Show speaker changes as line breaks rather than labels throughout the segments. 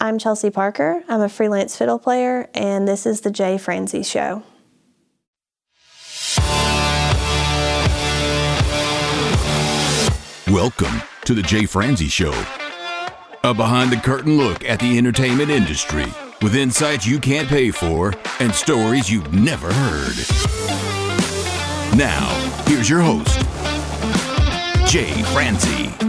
I'm Chelsea Parker. I'm a freelance fiddle player, and this is the Jay Franze Show.
Welcome to the Jay Franze Show, a behind the curtain look at the entertainment industry with insights you can't pay for and stories you've never heard. Now, here's your host, Jay Franze.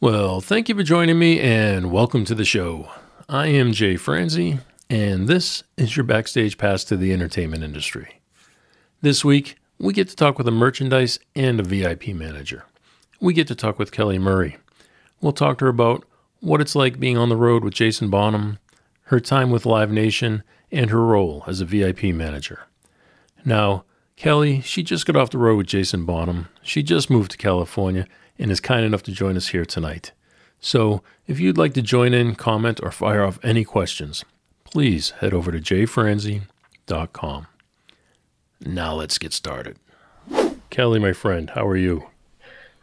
Well, thank you for joining me and welcome to the show. I am Jay Franze, and this is your backstage pass to the entertainment industry. This week, we get to talk with a merchandise and a VIP manager. We get to talk with Kelly Murray. We'll talk to her about what it's like being on the road with Jason Bonham, her time with Live Nation, and her role as a VIP manager. Now, Kelly, she just got off the road with Jason Bonham. She just moved to California and is kind enough to join us here tonight. So, if you'd like to join in, comment, or fire off any questions, please head over to jfranzi.com. Now let's get started. Kelly, my friend, how are you?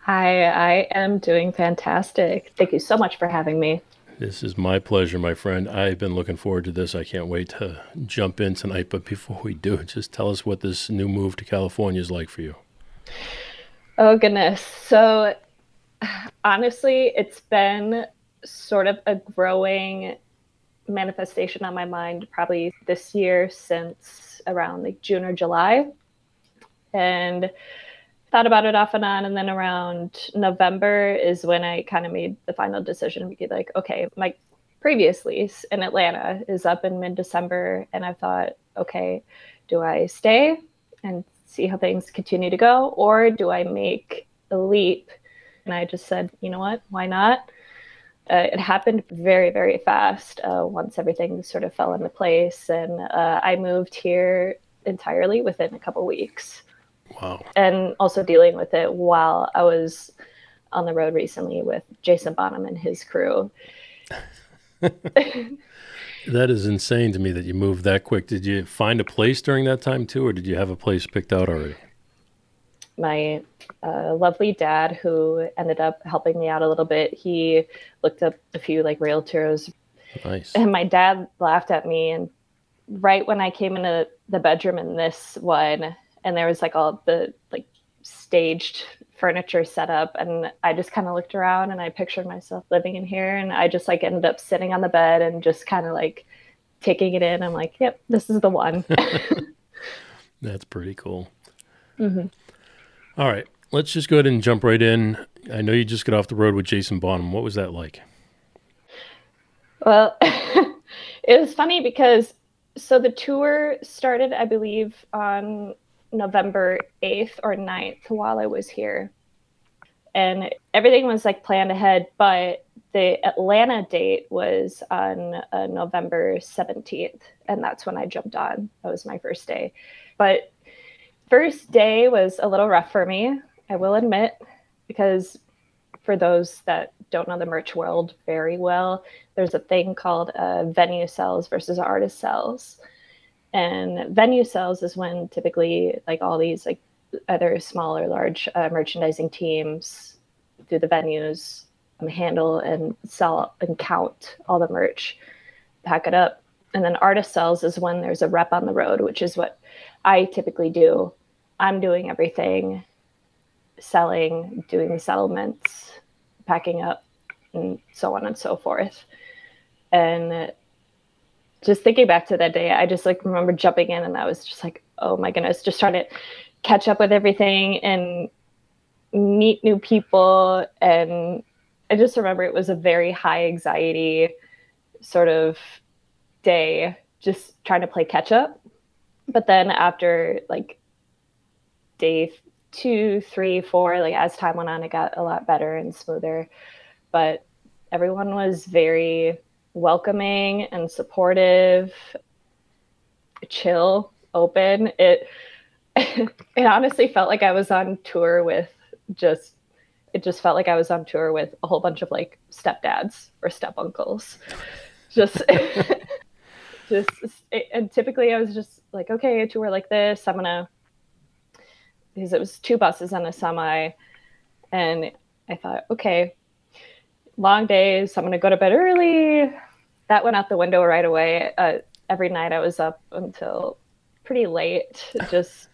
Hi, I am doing fantastic. Thank you so much for having me.
This is my pleasure, my friend. I've been looking forward to this. I can't wait to jump in tonight. But before we do, just tell us what this new move to California is like for you.
Oh, goodness. So, honestly, it's been sort of a growing manifestation on my mind probably this year since around like June or July. And thought about it off and on. And then around November is when I kind of made the final decision to be like, okay, my previous lease in Atlanta is up in mid December. And I thought, okay, do I stay and see how things continue to go, or do I make a leap and I just said, you know what, why not? Uh, it happened very, very fast uh, once everything sort of fell into place. And uh, I moved here entirely within a couple weeks.
Wow.
And also dealing with it while I was on the road recently with Jason Bonham and his crew.
that is insane to me that you moved that quick. Did you find a place during that time too, or did you have a place picked out already?
My uh, lovely dad who ended up helping me out a little bit. He looked up a few like realtors
nice.
And my dad laughed at me and right when i came into the bedroom in this one and there was like all the like staged furniture set up and i just kind of looked around and i pictured myself living in here and i just like ended up sitting on the bed and just kind of like taking it in. I'm like yep this is the one.
That's pretty cool.
Mm-hmm.
All right, let's just go ahead and jump right in. I know you just got off the road with Jason Bonham. What was that like?
Well, it was funny because so the tour started, I believe, on November 8th or 9th while I was here. And everything was like planned ahead, but the Atlanta date was on uh, November 17th. And that's when I jumped on. That was my first day. But first day was a little rough for me, I will admit, because for those that don't know the merch world very well, there's a thing called uh, venue sales versus artist sales. And venue sales is when typically like all these like either small or large uh, merchandising teams through the venues um, handle and sell and count all the merch, pack it up. And then artist sales is when there's a rep on the road, which is what I typically do. I'm doing everything, selling, doing the settlements, packing up, and so on and so forth. And just thinking back to that day, I just like remember jumping in and I was just like, oh my goodness, just trying to catch up with everything and meet new people. And I just remember it was a very high anxiety sort of day, just trying to play catch up but then after like day two, three, four, like as time went on, it got a lot better and smoother. But everyone was very welcoming and supportive, chill, open. It it honestly felt like I was on tour with just it just felt like I was on tour with a whole bunch of like stepdads or step uncles. Just just and typically I was just like, okay, a tour like this, I'm gonna because it was two buses and a semi, and I thought, okay, long days, I'm gonna go to bed early. That went out the window right away. Uh, every night I was up until pretty late, just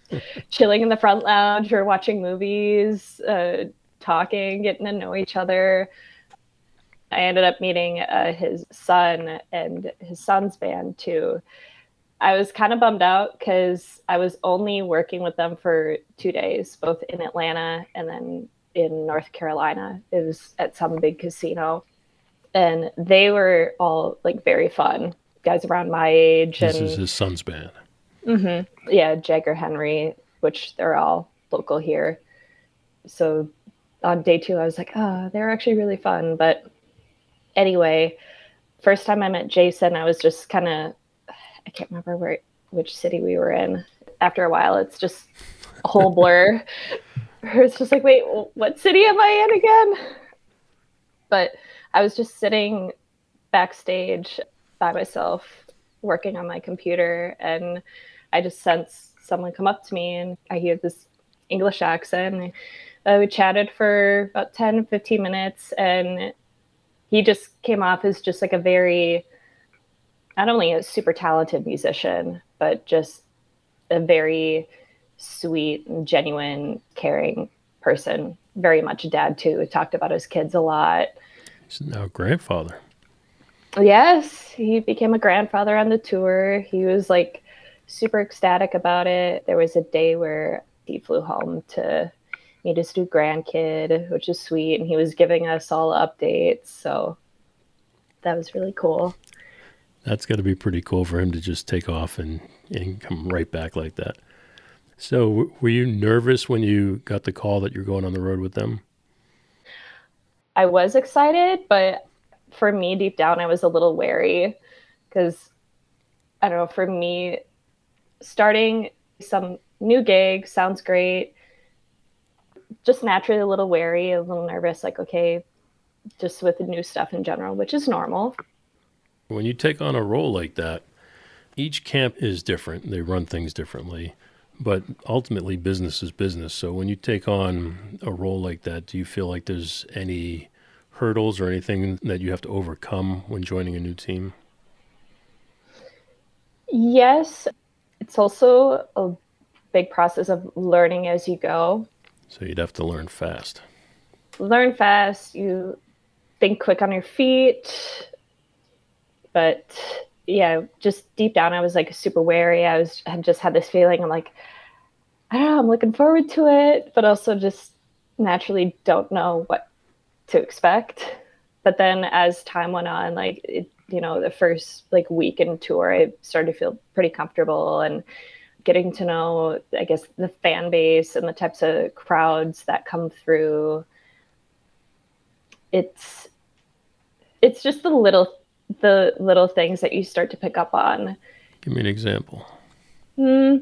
chilling in the front lounge or watching movies, uh, talking, getting to know each other. I ended up meeting uh, his son and his son's band too. I was kind of bummed out because I was only working with them for two days, both in Atlanta and then in North Carolina. It was at some big casino. And they were all like very fun guys around my age.
This
and,
is his son's band.
Mm-hmm, yeah, Jager Henry, which they're all local here. So on day two, I was like, oh, they're actually really fun. But anyway, first time I met Jason, I was just kind of, I can't remember where, which city we were in. After a while, it's just a whole blur. it's just like, wait, what city am I in again? But I was just sitting backstage by myself working on my computer and I just sense someone come up to me and I hear this English accent. Uh, we chatted for about 10, 15 minutes and he just came off as just like a very, not only a super talented musician, but just a very sweet and genuine, caring person. Very much a dad too. We talked about his kids a lot.
He's now a grandfather.
Yes, he became a grandfather on the tour. He was like super ecstatic about it. There was a day where he flew home to meet his new grandkid, which is sweet, and he was giving us all updates. So that was really cool.
That's got to be pretty cool for him to just take off and, and come right back like that. So, w- were you nervous when you got the call that you're going on the road with them?
I was excited, but for me, deep down, I was a little wary because I don't know, for me, starting some new gig sounds great. Just naturally a little wary, a little nervous, like, okay, just with the new stuff in general, which is normal.
When you take on a role like that, each camp is different. They run things differently, but ultimately, business is business. So, when you take on a role like that, do you feel like there's any hurdles or anything that you have to overcome when joining a new team?
Yes, it's also a big process of learning as you go.
So you'd have to learn fast.
Learn fast, you think quick on your feet. But yeah, just deep down I was like super wary. I was had just had this feeling I'm like I don't know, I'm looking forward to it, but also just naturally don't know what to expect. But then as time went on, like it, you know, the first like week in tour, I started to feel pretty comfortable and getting to know, I guess, the fan base and the types of crowds that come through. It's it's just the little the little things that you start to pick up on.
Give me an example.
Hmm.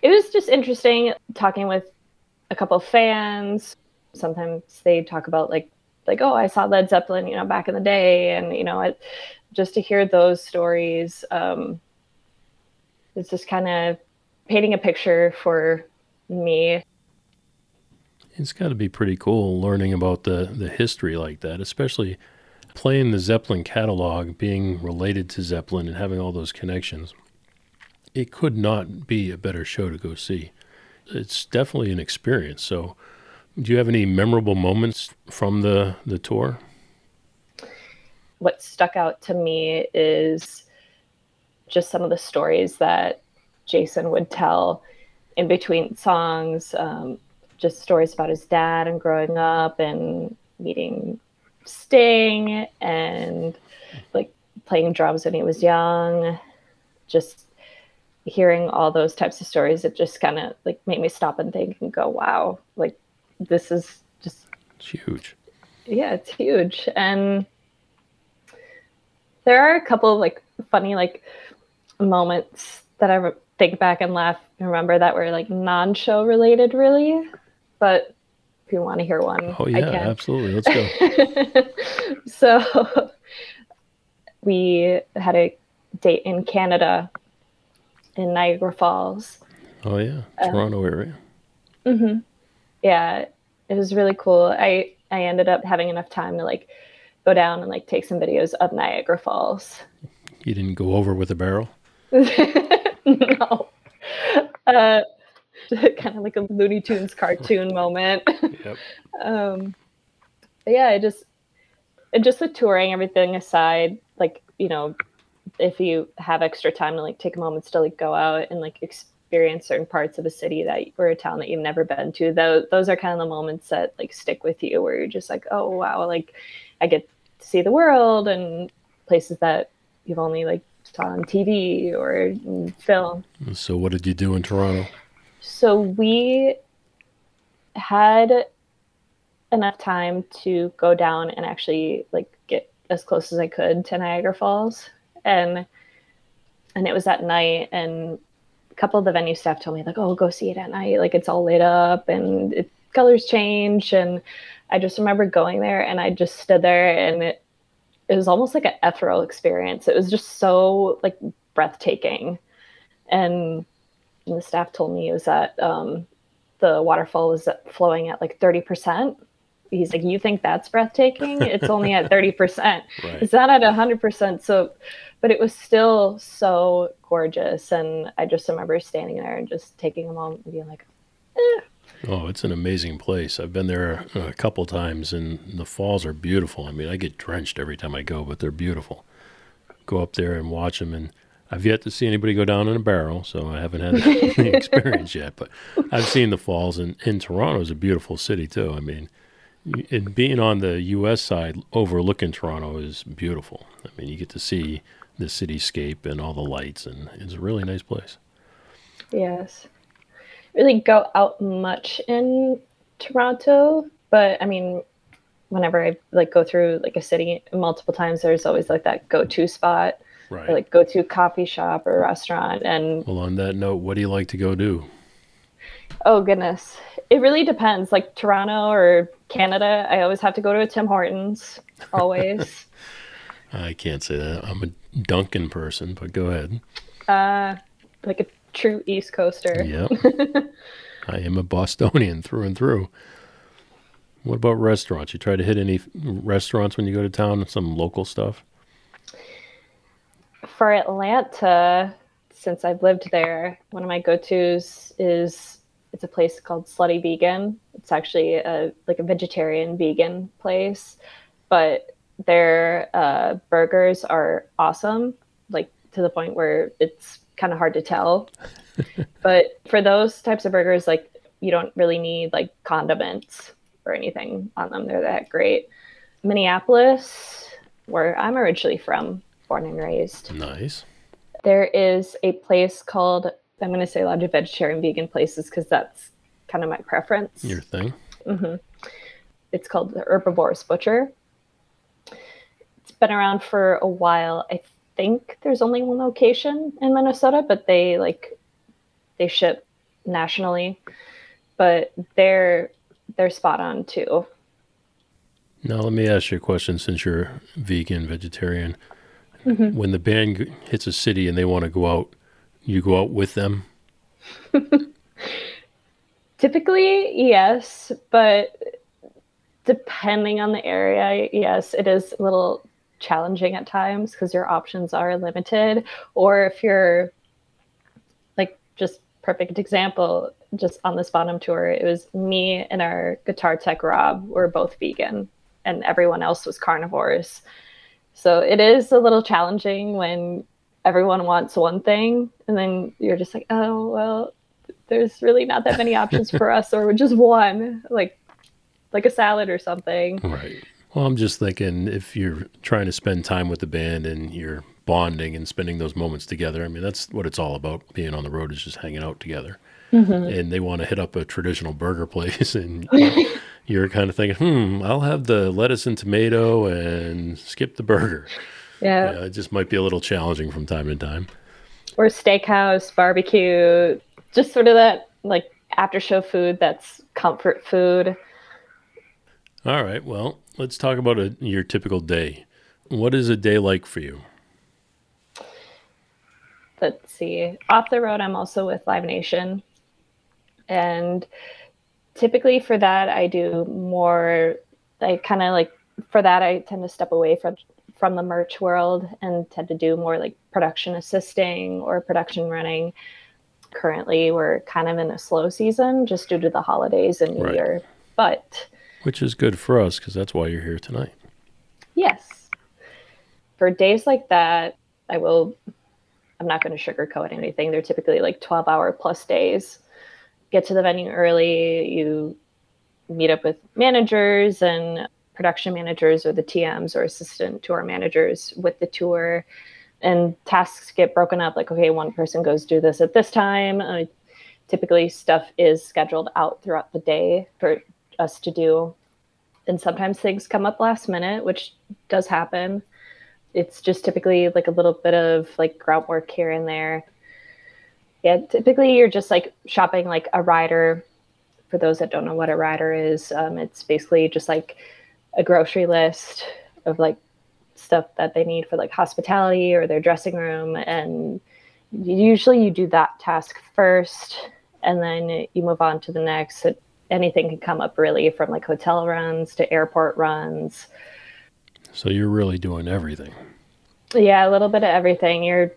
It was just interesting talking with a couple of fans. Sometimes they talk about like like oh I saw Led Zeppelin you know back in the day and you know it, just to hear those stories um, it's just kind of painting a picture for me.
It's got to be pretty cool learning about the the history like that, especially playing the Zeppelin catalog, being related to Zeppelin and having all those connections. It could not be a better show to go see it's definitely an experience. So, do you have any memorable moments from the the tour?
What stuck out to me is just some of the stories that Jason would tell in between songs, um, just stories about his dad and growing up and meeting Sting and like playing drums when he was young. Just hearing all those types of stories, it just kind of like made me stop and think and go, wow, like this is just
it's huge.
Yeah, it's huge. And there are a couple of like funny like moments that I think back and laugh and remember that were like non-show related really. But if you want to hear one,
oh yeah, absolutely. Let's go.
so we had a date in Canada in Niagara Falls.
Oh yeah, uh, Toronto area. Mm-hmm.
Yeah, it was really cool. I I ended up having enough time to like go down and like take some videos of Niagara Falls.
You didn't go over with a barrel.
no. Uh, kind of like a Looney Tunes cartoon moment.
Yep.
um, but yeah, I just, and just the touring, everything aside, like, you know, if you have extra time to like take a moment to like go out and like experience certain parts of a city that or a town that you've never been to, those, those are kind of the moments that like stick with you where you're just like, oh, wow, like I get to see the world and places that you've only like saw on TV or in film.
So what did you do in Toronto?
So we had enough time to go down and actually like get as close as I could to Niagara Falls. And and it was at night and couple of the venue staff told me like, oh go see it at night. Like it's all lit up and it colors change and I just remember going there and I just stood there and it it was almost like an ethereal experience. It was just so like breathtaking. And the staff told me it was that um, the waterfall was flowing at like 30%. He's like, You think that's breathtaking? It's only at 30%.
Right.
It's not at 100%. So, but it was still so gorgeous. And I just remember standing there and just taking a moment and being like, eh.
Oh, it's an amazing place. I've been there a couple times, and the falls are beautiful. I mean, I get drenched every time I go, but they're beautiful. Go up there and watch them, and I've yet to see anybody go down in a barrel, so I haven't had the experience yet. But I've seen the falls, and, and Toronto is a beautiful city too. I mean, and being on the U.S. side overlooking Toronto is beautiful. I mean, you get to see the cityscape and all the lights, and it's a really nice place.
Yes. Really go out much in Toronto, but I mean, whenever I like go through like a city multiple times, there's always like that go-to spot,
Right.
or like go-to coffee shop or restaurant. And
well, on that note, what do you like to go do?
Oh goodness, it really depends. Like Toronto or Canada, I always have to go to a Tim Hortons. Always.
I can't say that. I'm a Dunkin' person, but go ahead.
uh, like a true East Coaster.
Yep. I am a Bostonian through and through. What about restaurants? You try to hit any restaurants when you go to town? Some local stuff?
for Atlanta, since I've lived there, one of my go-tos is it's a place called Slutty Vegan. It's actually a like a vegetarian vegan place, but their uh, burgers are awesome, like to the point where it's kind of hard to tell. but for those types of burgers, like you don't really need like condiments or anything on them. They're that great. Minneapolis, where I'm originally from, born and raised.
Nice.
There is a place called, I'm going to say a lot of vegetarian vegan places because that's kind of my preference.
Your thing. Mm-hmm.
It's called the Herbivorous Butcher. It's been around for a while. I think there's only one location in Minnesota, but they like they ship nationally. But they're they're spot on too.
Now, let me ask you a question since you're vegan, vegetarian. Mm-hmm. When the band hits a city and they want to go out, you go out with them?
Typically, yes, but depending on the area, yes, it is a little challenging at times because your options are limited. Or if you're like just perfect example, just on this Bonham tour, it was me and our guitar tech Rob were both vegan and everyone else was carnivores. So it is a little challenging when everyone wants one thing and then you're just like, oh well, there's really not that many options for us or just one like like a salad or something
Right. Well, I'm just thinking if you're trying to spend time with the band and you're bonding and spending those moments together, I mean, that's what it's all about. Being on the road is just hanging out together. And they want to hit up a traditional burger place, and you're kind of thinking, hmm, I'll have the lettuce and tomato and skip the burger.
Yeah,
Yeah, it just might be a little challenging from time to time.
or steakhouse barbecue just sort of that like after show food that's comfort food
All right. Well, let's talk about a, your typical day. What is a day like for you?
let's see. Off the road, I'm also with Live Nation. And typically for that, I do more, I kind of like, for that, I tend to step away from from the merch world and tend to do more like production assisting or production running. Currently, we're kind of in a slow season just due to the holidays and New right. Year. But
which is good for us because that's why you're here tonight.
Yes. For days like that, I will I'm not going to sugarcoat anything. They're typically like 12 hour plus days. Get to the venue early, you meet up with managers and production managers or the TMs or assistant tour managers with the tour. And tasks get broken up like, okay, one person goes do this at this time. Uh, typically, stuff is scheduled out throughout the day for us to do. And sometimes things come up last minute, which does happen it's just typically like a little bit of like groundwork here and there. Yeah, typically you're just like shopping like a rider. For those that don't know what a rider is, um, it's basically just like a grocery list of like stuff that they need for like hospitality or their dressing room. And usually you do that task first and then you move on to the next. anything can come up really from like hotel runs to airport runs
so you're really doing everything.
Yeah, a little bit of everything. You're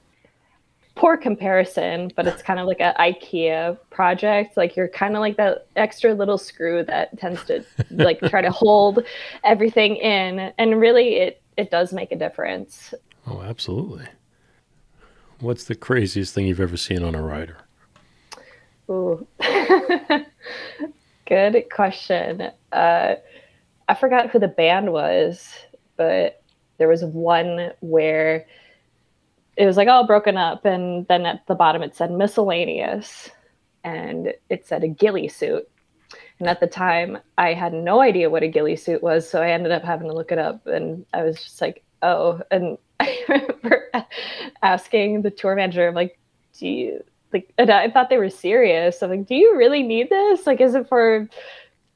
poor comparison, but it's kind of like an IKEA project. Like you're kind of like that extra little screw that tends to like try to hold everything in, and really, it it does make a difference.
Oh, absolutely. What's the craziest thing you've ever seen on a rider?
Ooh, good question. Uh, I forgot who the band was but there was one where it was like all broken up and then at the bottom it said miscellaneous and it said a ghillie suit. And at the time i had no idea what a ghillie suit was so i ended up having to look it up and i was just like oh. And i remember asking the tour manager i'm like do you like and i thought they were serious. I'm like do you really need this? Like is it for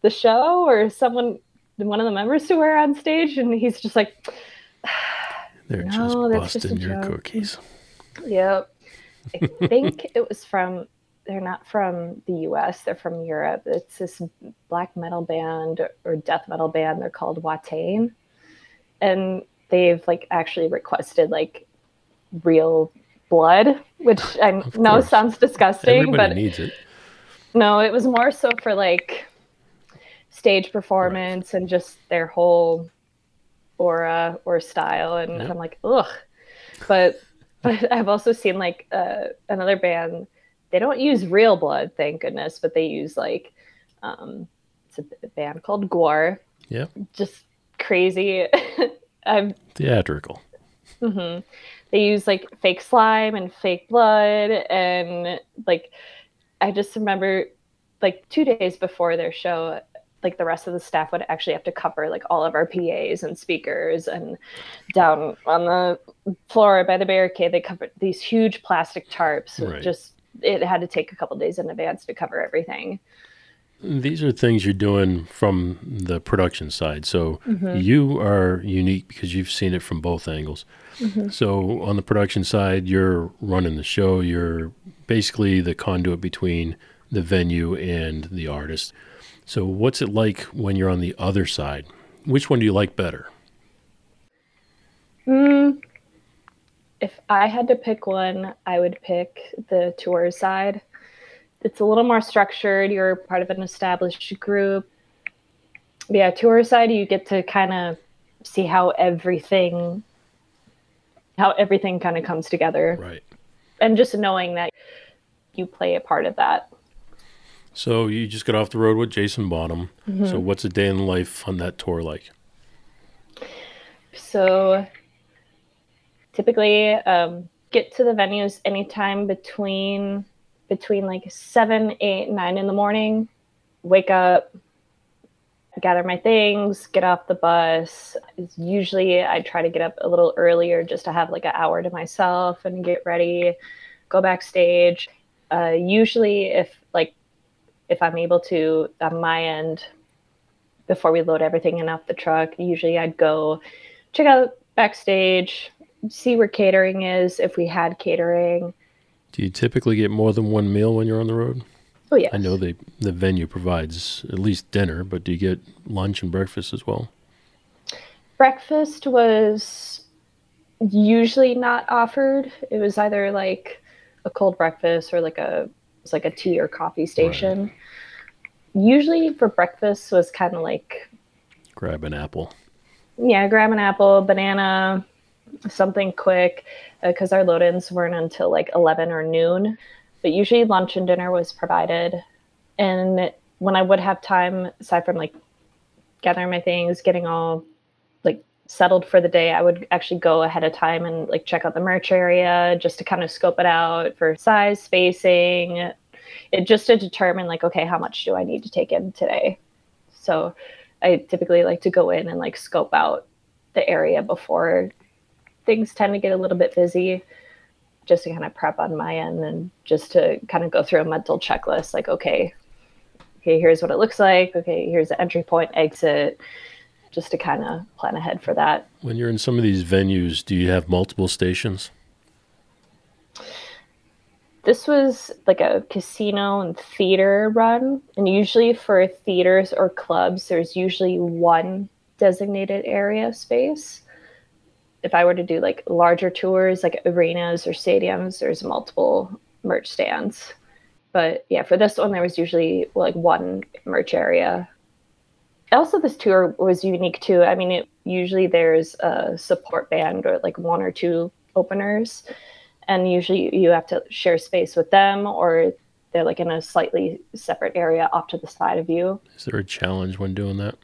the show or someone one of the members to wear on stage, and he's just like,
"They're no, just busting just your joke. cookies."
Yep. I think it was from. They're not from the U.S. They're from Europe. It's this black metal band or death metal band. They're called Watain, and they've like actually requested like real blood, which I know sounds disgusting,
Everybody
but
needs it.
No, it was more so for like stage performance right. and just their whole aura or style and i'm like ugh. But but i've also seen like uh, another band they don't use real blood thank goodness but they use like um it's a band called GWAR
yeah.
Just crazy. I'm
theatrical.
Mm-hmm. they use like fake slime and fake blood and like i just remember like two days before their show like the rest of the staff would actually have to cover like all of our PAs and speakers and down on the floor by the barricade they covered these huge plastic tarps right. just it had to take a couple days in advance to cover everything
these are things you're doing from the production side so mm-hmm. you are unique because you've seen it from both angles mm-hmm. so on the production side you're running the show you're basically the conduit between the venue and the artist so, what's it like when you're on the other side? Which one do you like better?
Mm, if I had to pick one, I would pick the tour side. It's a little more structured. You're part of an established group. Yeah, tour side, you get to kind of see how everything how everything kind of comes together.
Right.
And just knowing that you play a part of that.
So you just got off the road with Jason Bonham. Mm-hmm. So what's a day in life on that tour like?
So typically um, get to the venues anytime between between like seven, eight, nine in the morning. Wake up, gather my things, get off the bus. Usually I try to get up a little earlier just to have like an hour to myself and get ready, go backstage. Uh, usually if like if I'm able to on my end before we load everything in off the truck, usually I'd go check out backstage, see where catering is if we had catering,
Do you typically get more than one meal when you're on the road?
Oh yeah.
I know they the venue provides at least dinner, but do you get lunch and breakfast as well?
Breakfast was usually not offered. It was either like a cold breakfast or like a it's like a tea or coffee station. Right. Usually for breakfast was kind of like
grab an apple.
Yeah, grab an apple, banana, something quick because uh, our load-ins weren't until like 11 or noon. But usually lunch and dinner was provided. And when I would have time, aside from like gathering my things, getting all settled for the day, I would actually go ahead of time and like check out the merch area just to kind of scope it out for size, spacing, it just to determine like, okay, how much do I need to take in today? So I typically like to go in and like scope out the area before things tend to get a little bit busy just to kind of prep on my end and just to kind of go through a mental checklist like okay okay here's what it looks like. Okay here's the entry point exit just to kind of plan ahead for that.
When you're in some of these venues, do you have multiple stations?
This was like a casino and theater run. And usually for theaters or clubs, there's usually one designated area space. If I were to do like larger tours, like arenas or stadiums, there's multiple merch stands. But yeah, for this one, there was usually like one merch area also this tour was unique too. I mean, it, usually there's a support band or like one or two openers, and usually you have to share space with them or they're like in a slightly separate area off to the side of you.
Is there a challenge when doing that?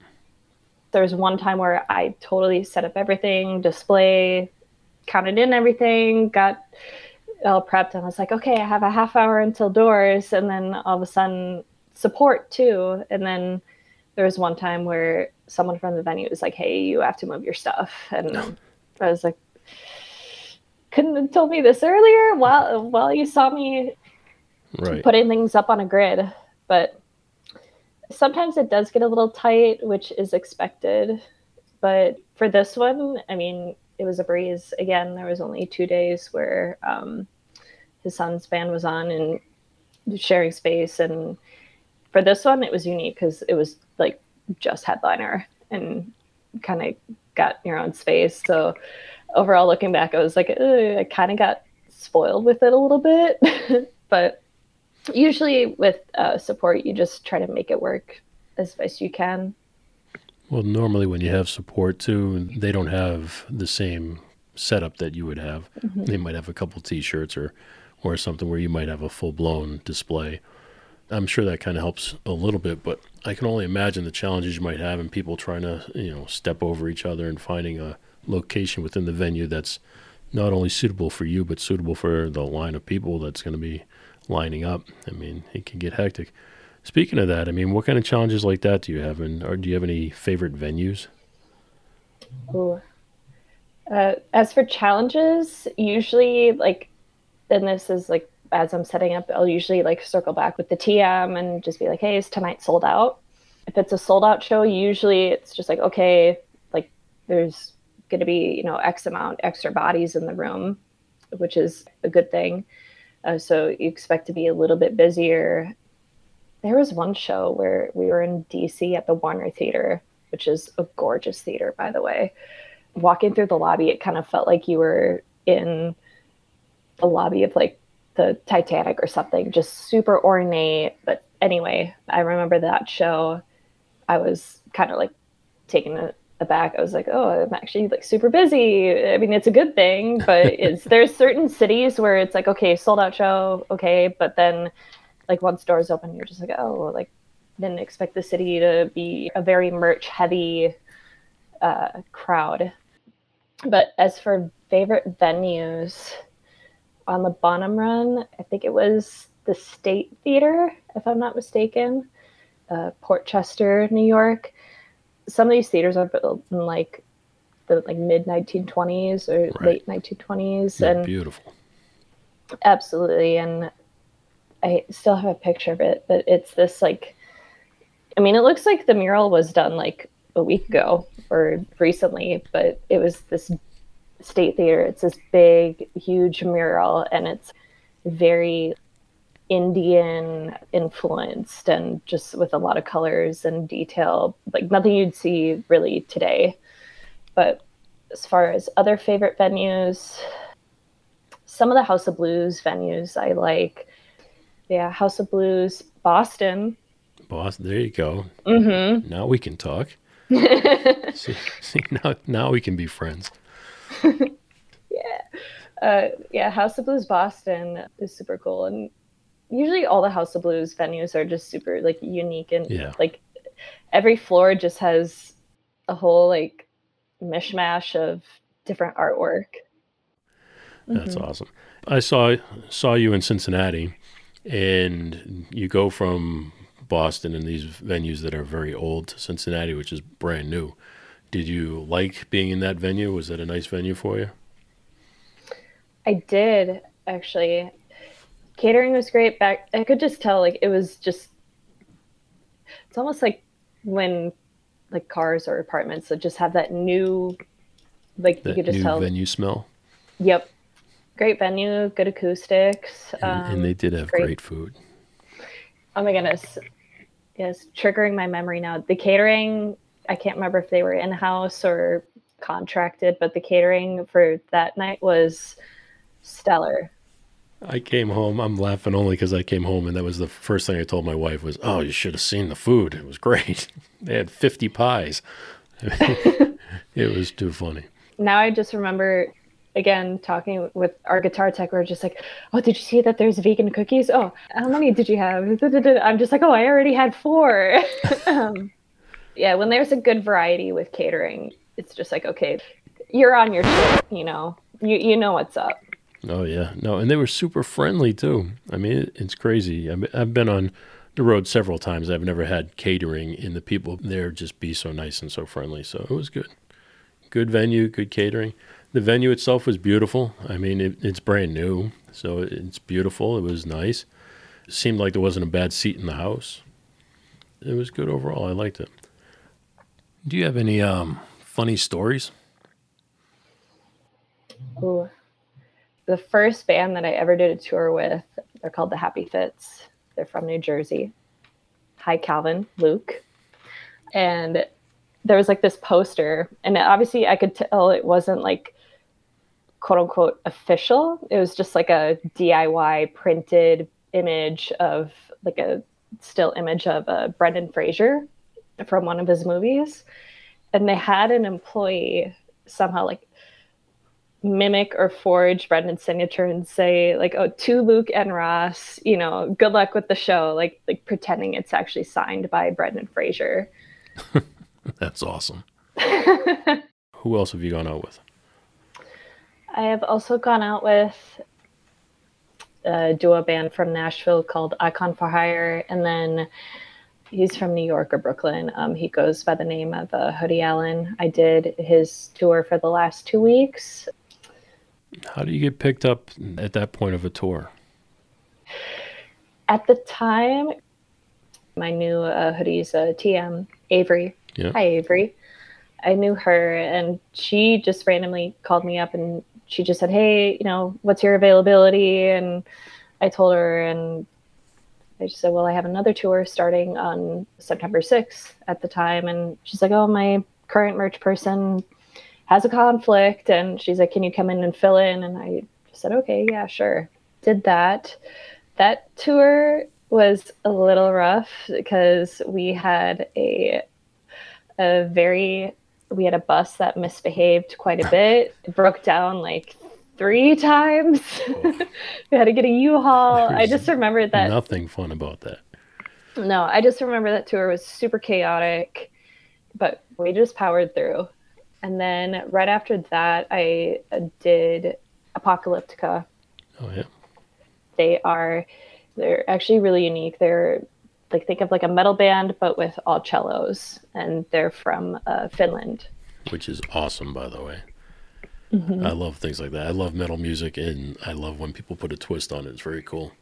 There's one time where I totally set up everything, display, counted in everything, got all prepped, and I was like, okay, I have a half hour until doors, and then all of a sudden support too, and then there was one time where someone from the venue was like, "Hey, you have to move your stuff," and I was like, "Couldn't have told me this earlier." While while you saw me right. putting things up on a grid, but sometimes it does get a little tight, which is expected. But for this one, I mean, it was a breeze. Again, there was only two days where um, his son's band was on and sharing space and for this one it was unique because it was like just headliner and kind of got your own space. So overall looking back i was like i kind of got spoiled with it a little bit. But usually with uh, support you just try to make it work as best you can.
Well normally when you have support too they don't have the same setup that you would have mm-hmm. they might have a couple t-shirts or or something where you might have a full-blown display I'm sure that kind of helps a little bit, but I can only imagine the challenges you might have in people trying to, you know, step over each other and finding a location within the venue that's not only suitable for you, but suitable for the line of people that's going to be lining up. I mean, it can get hectic. Speaking of that, I mean, what kind of challenges like that do you have, and or do you have any favorite venues?
Ooh. Uh, as for challenges, usually like, and this is like as I'm setting up, I'll usually like circle back with the TM and just be like, hey, is tonight sold out? If it's a sold out show, usually it's just like, okay, like there's going to be, you know, X amount extra bodies in the room, which is a good thing. Uh, so you expect to be a little bit busier. There was one show where we were in DC at the Warner Theater, which is a gorgeous theater, by the way. Walking through the lobby, it kind of felt like you were in the lobby of like the Titanic or something, just super ornate. But anyway, I remember that show. I was kind of like taken aback. I was like, oh, I'm actually like super busy. I mean, it's a good thing, but it's there's certain cities where it's like, okay, sold out show, okay, but then like once doors open, you're just like, oh, like didn't expect the city to be a very merch heavy uh, crowd. But as for favorite venues, on the Bonham run. I think it was the State Theater, if I'm not mistaken, uh, Port Chester, New York. Some of these theaters are built in like the like mid 1920s or right. late 1920s,
They're and beautiful.
Absolutely, and I still have a picture of it, but it's this like, I mean, it looks like the mural was done like a week ago or recently, but it was this State Theater. It's this big, huge mural, and it's very Indian influenced and just with a lot of colors and detail, like nothing you'd see really today. But as far as other favorite venues, some of the House of Blues venues I like. Yeah, House of Blues, Boston.
Boston, there you go.
Mm-hmm.
Now we can talk. see, see, now, now we can be friends.
yeah. Uh, yeah, House of Blues Boston is super cool. And usually all the House of Blues venues are just super like unique and
Yeah.
like every floor just has a whole like mishmash of different artwork.
That's awesome. I saw saw you in Cincinnati, and you go from Boston and these venues that are very old to Cincinnati, which is brand new. Did you like being in that venue? Was that a nice venue for you?
I did actually. Catering was great back. I could just tell like it was just. It's almost like when, like cars or apartments that just have that new, like you could just
new
tell.
venue smell,
Yep, great venue, good acoustics.
and,
um,
and they did have
great.
great food.
Oh my goodness. Yes, triggering my memory now. The catering, I can't remember if they were in house or contracted, but the catering for that night was stellar.
I came home. I'm laughing only because I came home, and that was the first thing I told my wife was, "Oh, you should have seen the food. It was great. they had 50 pies. it was too funny."
Now I just remember again talking with our guitar tech, we are just like, Oh, did you see that there's vegan cookies? Oh, how many did you have? I'm just like, Oh, I already had four. um, yeah, when there's a good variety with catering, it's just like, okay, you're on your shit, you know. You you know what's up.
Oh yeah, no, and they were super friendly too. I mean, it's crazy. I mean, I've been on the road several times. I've never had catering, and the people there just be so nice and so friendly. So it was good. Good venue, good catering. The venue itself was beautiful. I mean, it, it's brand new, so it's beautiful. It was nice. It seemed like there wasn't a bad seat in the house. It was good overall. I liked it. Do you have any um, funny stories?
Ooh. The first band that I ever did a tour with, they're called the Happy Fits. They're from New Jersey. Hi, Calvin, Luke. And there was like this poster, and obviously I could tell it wasn't like quote unquote official. It was just like a DIY printed image of like a still image of uh, Brendan Fraser from one of his movies. And they had an employee somehow like mimic or forge Brendan's signature and say like, "Oh, to Luke and Ross, you know, good luck with the show." Like, like pretending it's actually signed by Brendan Fraser.
That's awesome. Who else have you gone out with?
I have also gone out with a duo band from Nashville called Icon for Hire, and then he's from New York or Brooklyn. Um, he goes by the name of uh, Hoodie Allen. I did his tour for the last two weeks.
How do you get picked up at that point of a tour?
At the time, my new uh, Hoodie's, uh, TM Avery.
Yeah.
Hi, Avery. I knew her, and she just randomly called me up and she just said, Hey, you know, what's your availability? And I told her, and I just said, Well, I have another tour starting on September 6th at the time. And she's like, Oh, my current merch person has a conflict. And she's like, Can you come in and fill in? And I said, Okay, yeah, sure. Did that. That tour was a little rough because we had a a very we had a bus that misbehaved quite a bit. It broke down like three times. we had to get a U-Haul. I just remember that
Nothing fun about that.
no, I just remember that tour was super chaotic, but we just powered through. And then right after that, I did Apocalyptica.
Oh yeah.
They are they're actually really unique. They're like think of like a metal band but with all cellos, and they're from uh, Finland.
Which is awesome, by the way.
Mm-hmm.
I love things like that. I love metal music, and I love when people put a twist on it. It's very cool.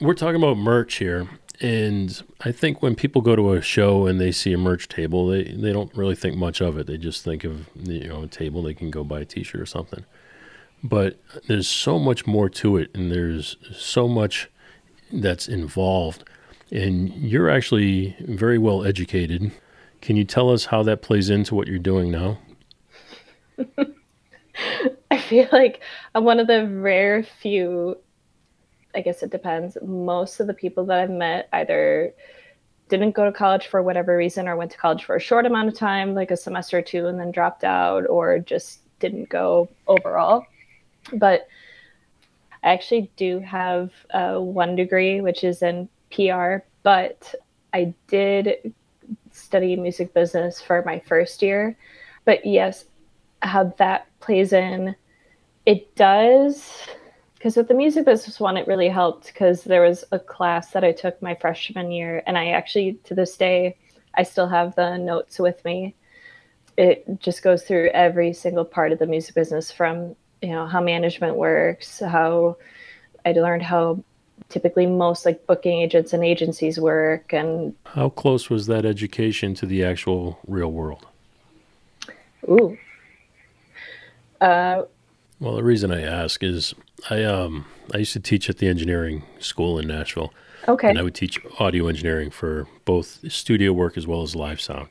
We're talking about merch here, and I think when people go to a show and they see a merch table, they they don't really think much of it. They just think of you know a table they can go buy a T-shirt or something. but there's so much more to it, and there's so much that's involved. And you're actually very well educated. Can you tell us how that plays into what you're doing now?
I feel like I'm one of the rare few, I guess it depends. Most of the people that I've met either didn't go to college for whatever reason or went to college for a short amount of time, like a semester or two, and then dropped out or just didn't go overall. But I actually do have uh, one degree, which is in PR, but I did study music business for my first year. But yes, how that plays in, it does. Because with the music business one, it really helped because there was a class that I took my freshman year, and I actually, to this day, I still have the notes with me. It just goes through every single part of the music business from you know how management works, how I learned how typically most like booking agents and agencies work and
how close was that education to the actual real world
ooh uh,
well the reason i ask is i um i used to teach at the engineering school in nashville
okay
and i would teach audio engineering for both studio work as well as live sound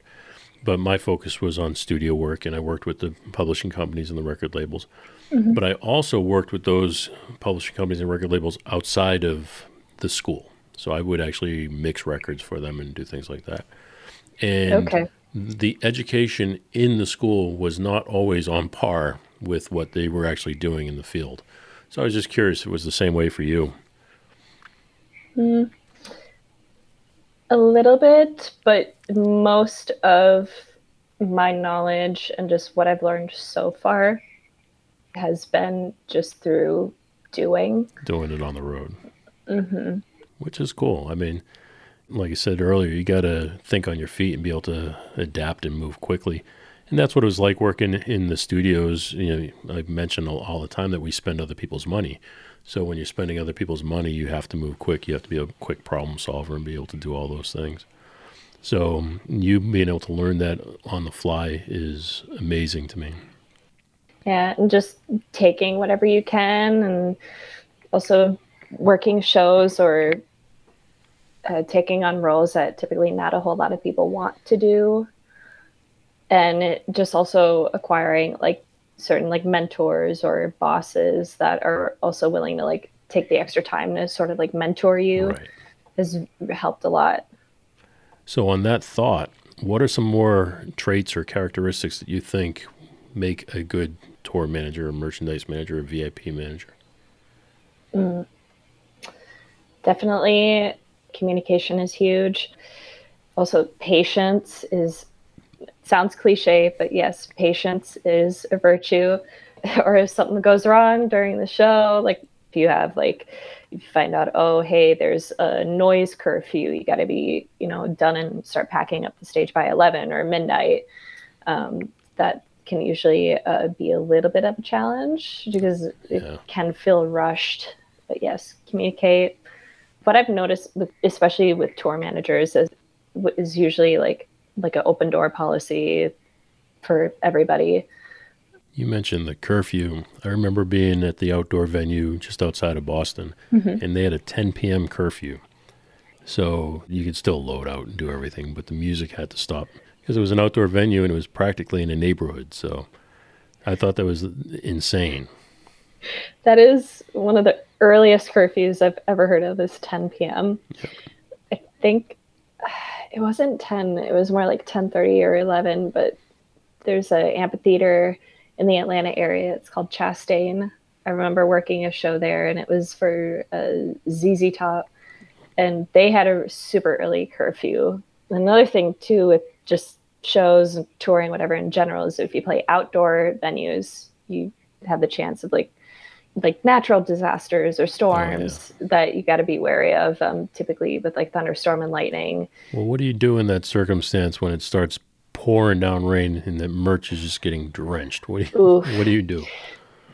but my focus was on studio work and i worked with the publishing companies and the record labels Mm-hmm. But I also worked with those publishing companies and record labels outside of the school. So I would actually mix records for them and do things like that. And
okay.
the education in the school was not always on par with what they were actually doing in the field. So I was just curious if it was the same way for you.
Mm, a little bit, but most of my knowledge and just what I've learned so far has been just through doing.
Doing it on the road.
Mm-hmm.
Which is cool. I mean, like I said earlier, you got to think on your feet and be able to adapt and move quickly. And that's what it was like working in the studios. You know, I mention all, all the time that we spend other people's money. So when you're spending other people's money, you have to move quick. You have to be a quick problem solver and be able to do all those things. So you being able to learn that on the fly is amazing to me.
Yeah, and just taking whatever you can, and also working shows or uh, taking on roles that typically not a whole lot of people want to do, and it, just also acquiring like certain like mentors or bosses that are also willing to like take the extra time to sort of like mentor you right. has helped a lot.
So, on that thought, what are some more traits or characteristics that you think make a good tour manager, a merchandise manager, a VIP manager?
Mm. Definitely, communication is huge. Also, patience is sounds cliche, but yes, patience is a virtue. or if something goes wrong during the show, like if you have like you find out, oh hey, there's a noise curfew, you got to be you know done and start packing up the stage by eleven or midnight. Um, that can usually uh, be a little bit of a challenge because it yeah. can feel rushed. But yes, communicate. What I've noticed, with, especially with tour managers, is, is usually like like an open door policy for everybody.
You mentioned the curfew. I remember being at the outdoor venue just outside of Boston, mm-hmm. and they had a 10 p.m. curfew. So you could still load out and do everything, but the music had to stop because it was an outdoor venue and it was practically in a neighborhood. So I thought that was insane.
That is one of the earliest curfews I've ever heard of is 10 p.m. Yep. I think it wasn't 10, it was more like 10:30 or 11, but there's an amphitheater in the Atlanta area. It's called Chastain. I remember working a show there and it was for uh, ZZ Top and they had a super early curfew. Another thing too with just shows, touring, whatever in general is if you play outdoor venues, you have the chance of like like natural disasters or storms oh, yeah. that you got to be wary of. Um, typically with like thunderstorm and lightning.
Well, what do you do in that circumstance when it starts pouring down rain and the merch is just getting drenched? What do you, what do you do?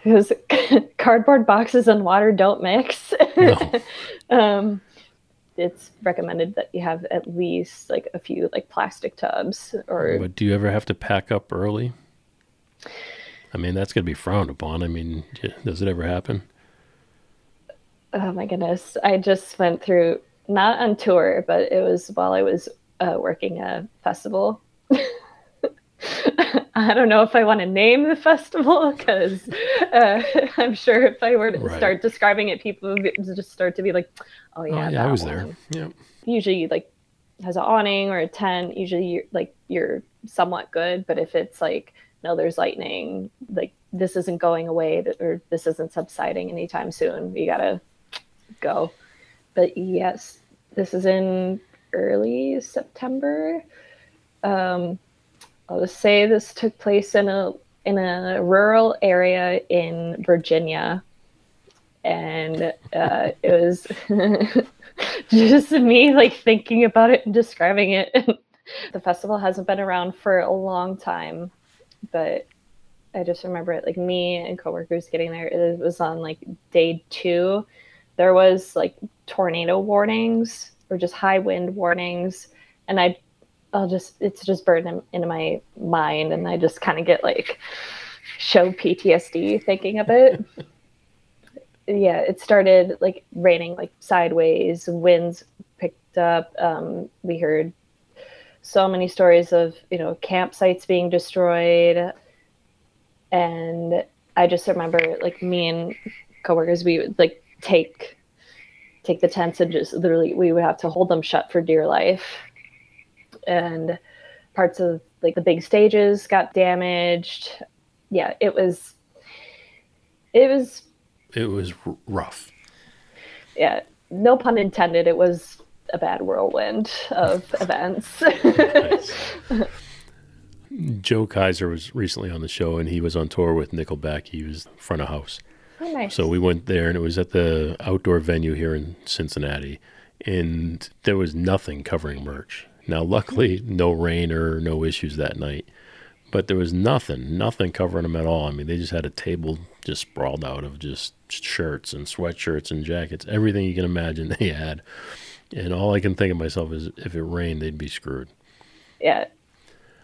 Because cardboard boxes and water don't mix. No. um, it's recommended that you have at least like a few like plastic tubs or
but do you ever have to pack up early I mean, that's going to be frowned upon. I mean, does it ever happen?
Oh my goodness. I just went through, not on tour, but it was while I was uh, working a festival. I don't know if I want to name the festival because uh, I'm sure if I were to
Right.
start describing it, people would just start to be like, "Oh
Oh,
yeah,
yeah, I was there. Yeah.
Usually, like has an awning or a tent. Usually, you're like you're somewhat good, but if it's like no, there's lightning, like this isn't going away, or this isn't subsiding anytime soon. You gotta go. But yes, this is in early September. Um, I'll just say this took place in a in a rural area in Virginia, and uh, it was just me like thinking about it and describing it. the festival hasn't been around for a long time, but I just remember it like me and coworkers getting there. It was on like day two. There was like tornado warnings or just high wind warnings, and I, I'll just it's just burned in, into my mind, and I just kind of get like show PTSD thinking of it. yeah, it started like raining like sideways, winds picked up. Um, we heard so many stories of you know campsites being destroyed. And i just remember like me and coworkers we would like take take the tents and just literally we would have to hold them shut for dear life. And parts of like the big stages got damaged. Yeah it was it was
It was rough.
yeah no pun intended it was a bad whirlwind of events
Nice. Joe Kaiser was recently on the show, and he was on tour with Nickelback. He was front of house.
oh nice
So we went there, and it was at the outdoor venue here in Cincinnati, and there was nothing covering merch. Now, luckily, mm-hmm. no rain or no issues that night, but there was nothing, nothing covering them at all. I mean, they just had a table just sprawled out of just shirts and sweatshirts and jackets, everything you can imagine they had. And all I can think of myself is if it rained, they'd be screwed.
yeah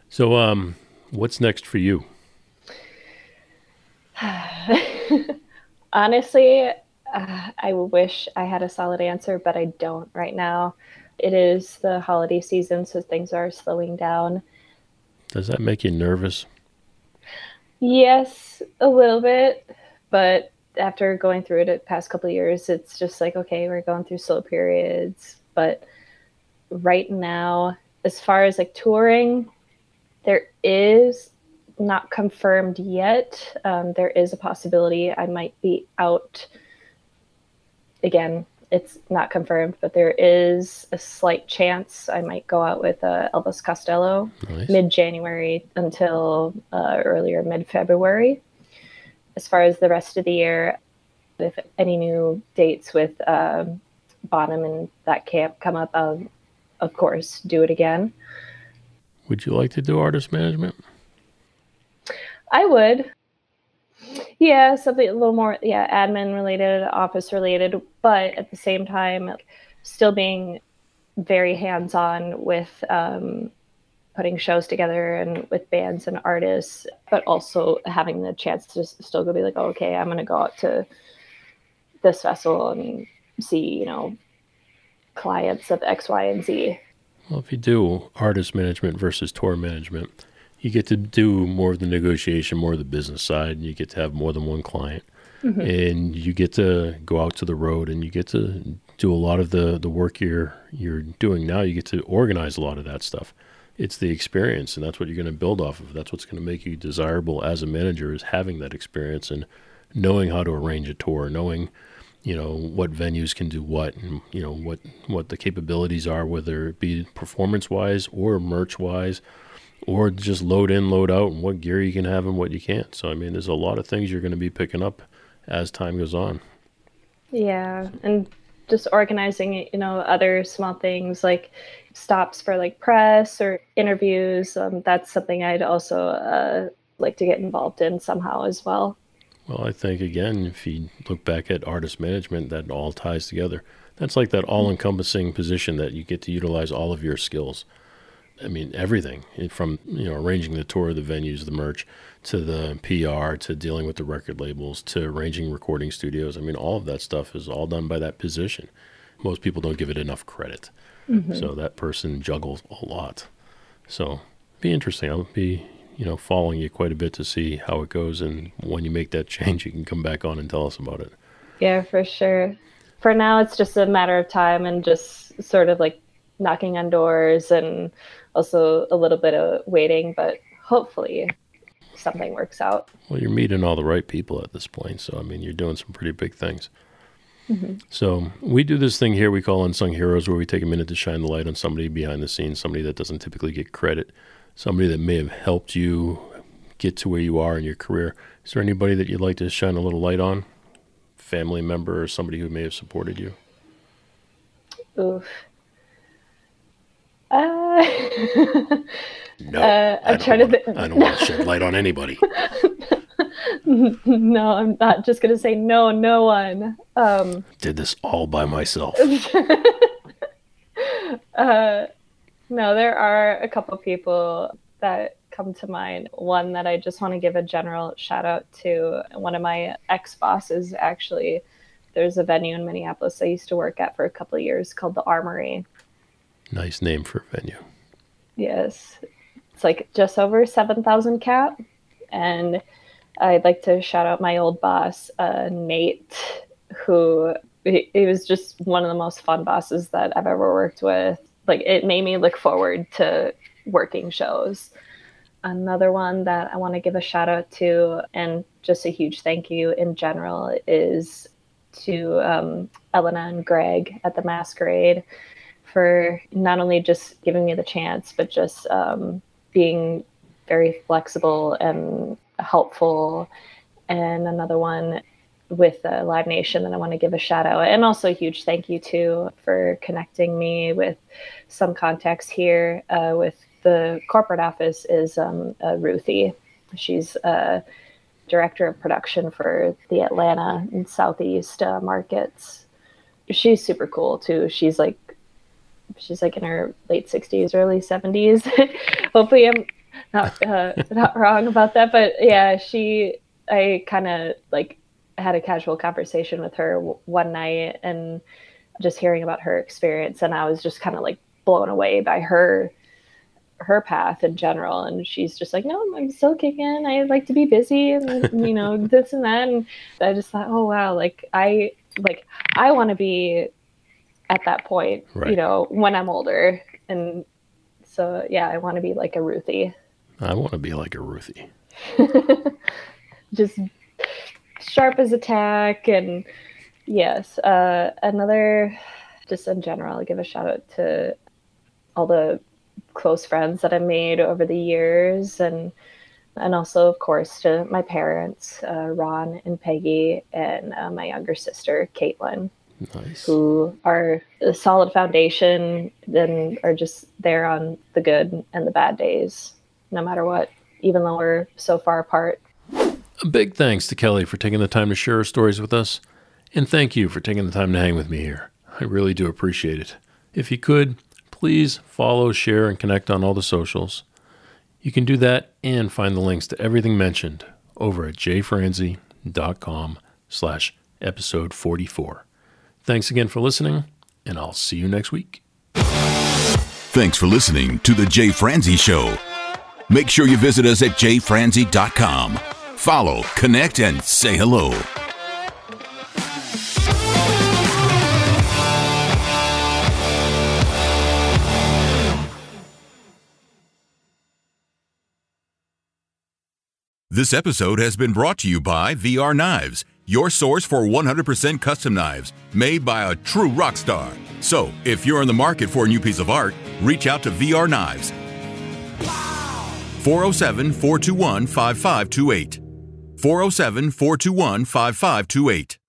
So, um, what's next for you?
Honestly, uh, I wish I had a solid answer, but I don't right now. It is the holiday season, so things are slowing down.
Does that make you nervous?
Yes, a little bit, but after going through it the past couple of years, it's just like, okay, we're going through slow periods. But right now, as far as like touring, there is not confirmed yet. Um, there is a possibility I might be out again. It's not confirmed, but there is a slight chance I might go out with uh, Elvis Costello
Nice.
mid January until uh, earlier mid February. As far as the rest of the year, if any new dates with um, Bonham and that camp come up, I'll of course do it again.
Would you like to do artist management?
I would. Yeah, something a little more, yeah, admin related, office related, but at the same time, still being very hands on with um, putting shows together and with bands and artists, but also having the chance to still go be like, oh, okay, I'm going to go out to this festival and see, you know, clients of X, Y, and Z.
Well, if you do artist management versus tour management, you get to do more of the negotiation, more of the business side, and you get to have more than one client. Mm-hmm. And you get to go out to the road and you get to do a lot of the, the work you're you're doing now. You get to organize a lot of that stuff. It's the experience and that's what you're going to build off of. That's what's going to make you desirable as a manager is having that experience and knowing how to arrange a tour, knowing you know what venues can do what and you know what what the capabilities are whether it be performance wise or merch wise or just load in load out and what gear you can have and what you can't so i mean there's a lot of things you're going to be picking up as time goes on
Yeah, and just organizing, you know, other small things like stops for like press or interviews. Um, that's something I'd also uh, like to get involved in somehow as well.
well i think again if you look back at artist management that all ties together that's like that all-encompassing position that you get to utilize all of your skills I mean everything from you know arranging the tour, the venues, the merch, to the PR to dealing with the record labels to arranging recording studios. I mean, all of that stuff is all done by that position. Most people don't give it enough credit. Mm-hmm. So that person juggles a lot. So be interesting. I'll be, you know, following you quite a bit to see how it goes and when you make that change you can come back on and tell us about it.
Yeah, for sure. For now it's just a matter of time and just sort of like knocking on doors and also a little bit of waiting, but hopefully something works out.
Well, you're meeting all the right people at this point. So, I mean, you're doing some pretty big things. Mm-hmm. So, we do this thing here we call Unsung Heroes, where we take a minute to shine the light on somebody behind the scenes, somebody that doesn't typically get credit, somebody that may have helped you get to where you are in your career. Is there anybody that you'd like to shine a little light on? Family member or somebody who may have supported you?
Oof. Uh,
no, uh, I'm trying to. Th- I don't want to shed light on anybody.
no, I'm not just gonna say no, no one. Um,
Did this all by myself.
uh, no, there are a couple people that come to mind. One that I just want to give a general shout out to. One of my ex bosses, actually. There's a venue in Minneapolis I used to work at for a couple of years called the Armory.
Nice name for a venue.
Yes. It's like just over 7,000 cap. And I'd like to shout out my old boss, uh, Nate, who he, he was just one of the most fun bosses that I've ever worked with. Like it made me look forward to working shows. Another one that I want to give a shout out to and just a huge thank you in general is to um, Elena and Greg at the Masquerade for not only just giving me the chance, but just um, being very flexible and helpful. And another one with uh, Live Nation that I want to give a shout out and also a huge thank you to for connecting me with some contacts here uh, with the corporate office is um, uh, Ruthie. She's a director of production for the Atlanta and Southeast uh, markets. She's super cool too. She's like she's like in her late 60s, early 70s. Hopefully, I'm not uh, not wrong about that. But yeah, she I kind of like had a casual conversation with her w- one night and just hearing about her experience, and I was just kind of like blown away by her her path in general and she's just like no i'm still kicking i like to be busy and you know this and that and i just thought oh wow like i like i want to be at that point right. you know when i'm older and so yeah i want to be like a ruthie
i want to be like a ruthie
just sharp as attack and yes uh another just in general I'll give a shout out to all the close friends that I've made over the years, and and also of course to my parents, uh, Ron and Peggy, and uh, my younger sister Caitlin. Nice. Who are a solid foundation and are just there on the good and the bad days, no matter what, even though we're so far apart.
A big thanks to Kelly for taking the time to share her stories with us. And thank you for taking the time to hang with me here. I really do appreciate it. If you could, please follow, share, and connect on all the socials. You can do that and find the links to everything mentioned over at jfranze.com slash episode 44. Thanks again for listening, and I'll see you next week.
Thanks for listening to The Jay Franze Show. Make sure you visit us at jfranze.com. Follow, connect, and say hello. This episode has been brought to you by VR Knives, your source for 100% custom knives made by a true rock star. So, if you're in the market for a new piece of art, reach out to VR Knives. 407 421 5528. 407 421 5528.